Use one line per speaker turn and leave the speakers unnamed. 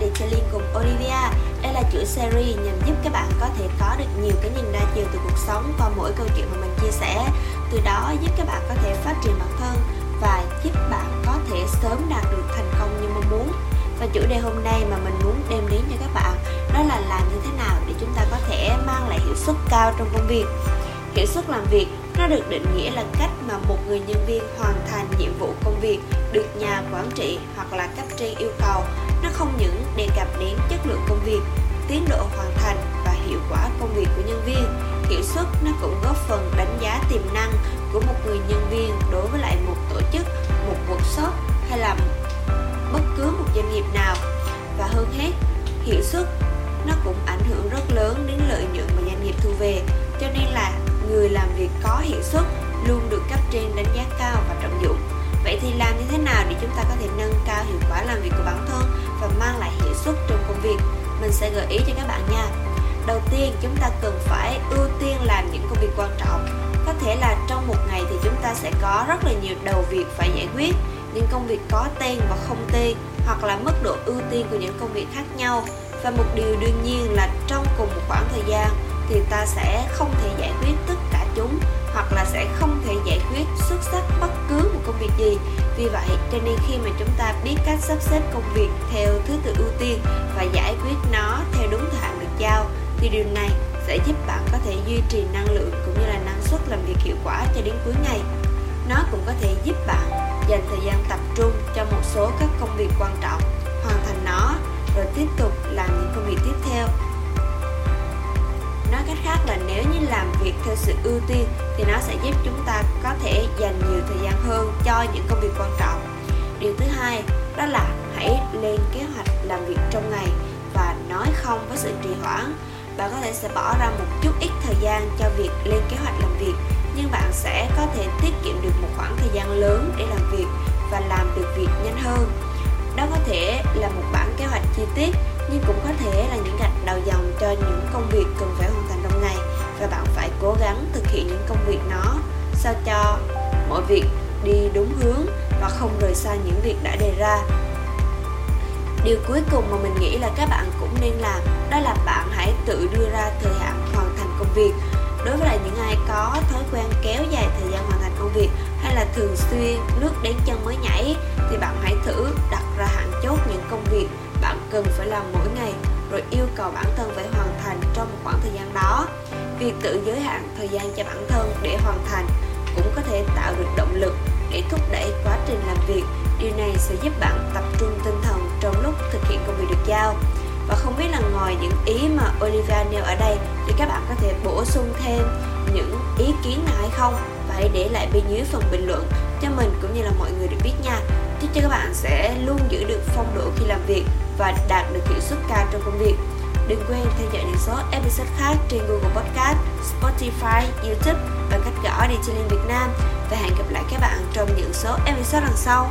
Detailing cùng Olivia. Đây là chuỗi series nhằm giúp các bạn có thể có được nhiều cái nhìn đa chiều từ cuộc sống qua mỗi câu chuyện mà mình chia sẻ. Từ đó giúp các bạn có thể phát triển bản thân và giúp bạn có thể sớm đạt được thành công như mong muốn. Và chủ đề hôm nay mà mình muốn đem đến cho các bạn đó là làm như thế nào để chúng ta có thể mang lại hiệu suất cao trong công việc. Hiệu suất làm việc nó được định nghĩa là cách mà một người nhân viên hoàn thành nhiệm vụ công việc, được nhà quản trị hoặc là cấp trên yêu cầu. Không những đề cập đến chất lượng công việc, tiến độ hoàn thành và hiệu quả công việc của nhân viên. Hiệu suất nó cũng góp phần đánh giá tiềm năng của một người nhân viên đối với lại một tổ chức, một workshop hay là bất cứ một doanh nghiệp nào. Và hơn hết, hiệu suất nó cũng ảnh hưởng rất lớn đến lợi nhuận mà doanh nghiệp thu về. Cho nên là người làm việc có hiệu suất luôn được cấp trên đánh giá cao và trọng dụng. Vậy thì làm như thế nào để chúng ta có thể nâng chúng ta cần phải ưu tiên làm những công việc quan trọng. Có thể là trong một ngày thì chúng ta sẽ có rất là nhiều đầu việc phải giải quyết, những công việc có tên và không tên, hoặc là mức độ ưu tiên của những công việc khác nhau và một điều đương nhiên là trong cùng một khoảng thời gian thì ta sẽ không thể giải quyết tất cả chúng, hoặc là sẽ không thể giải quyết xuất sắc bất cứ một công việc gì vì vậy, cho nên khi mà chúng ta biết cách sắp xếp công việc theo thứ tự ưu tiên và giải quyết nó theo đúng thời hạn được giao thì điều này sẽ giúp bạn có thể duy trì năng lượng cũng như là năng suất làm việc hiệu quả cho đến cuối ngày. Nó cũng có thể giúp bạn dành thời gian tập trung cho một số các công việc quan trọng, hoàn thành nó, rồi tiếp tục làm những công việc tiếp theo. Nói cách khác là nếu như làm việc theo sự ưu tiên thì nó sẽ giúp chúng ta có thể dành nhiều thời gian hơn cho những công việc quan trọng. Điều thứ hai, đó là hãy lên kế hoạch làm việc trong ngày và nói không với sự trì hoãn bạn có thể sẽ bỏ ra một chút ít thời gian cho việc lên kế hoạch làm việc, nhưng bạn sẽ có thể tiết kiệm được một khoảng thời gian lớn để làm việc và làm được việc nhanh hơn. Đó có thể là một bản kế hoạch chi tiết, nhưng cũng có thể là những gạch đầu dòng cho những công việc cần phải hoàn thành trong ngày và bạn phải cố gắng thực hiện những công việc nó sao cho mọi việc đi đúng hướng và không rời xa những việc đã đề ra. Điều cuối cùng mà mình nghĩ là các bạn cũng nên làm tự đưa ra thời hạn hoàn thành công việc. Đối với lại những ai có thói quen kéo dài thời gian hoàn thành công việc hay là thường xuyên nước đến chân mới nhảy thì bạn hãy thử đặt ra hạn chốt những công việc bạn cần phải làm mỗi ngày, rồi yêu cầu bản thân phải hoàn thành trong một khoảng thời gian đó. Việc tự giới hạn thời gian cho bản thân để hoàn thành cũng có thể tạo được động lực để thúc đẩy quá trình làm việc. Điều này sẽ giúp bạn tập trung tinh thần trong lúc thực hiện công việc được giao biết là ngoài những ý mà Olivia nêu ở đây thì các bạn có thể bổ sung thêm những ý kiến nào hay không? Và hãy để lại bên dưới phần bình luận cho mình cũng như là mọi người được biết nha. Chúc cho các bạn sẽ luôn giữ được phong độ khi làm việc và đạt được hiệu suất cao trong công việc. Đừng quên theo dõi những số episode khác trên Google Podcast, Spotify, YouTube và cách gõ đi Detailing Việt Nam. Và hẹn gặp lại các bạn trong những số episode lần sau.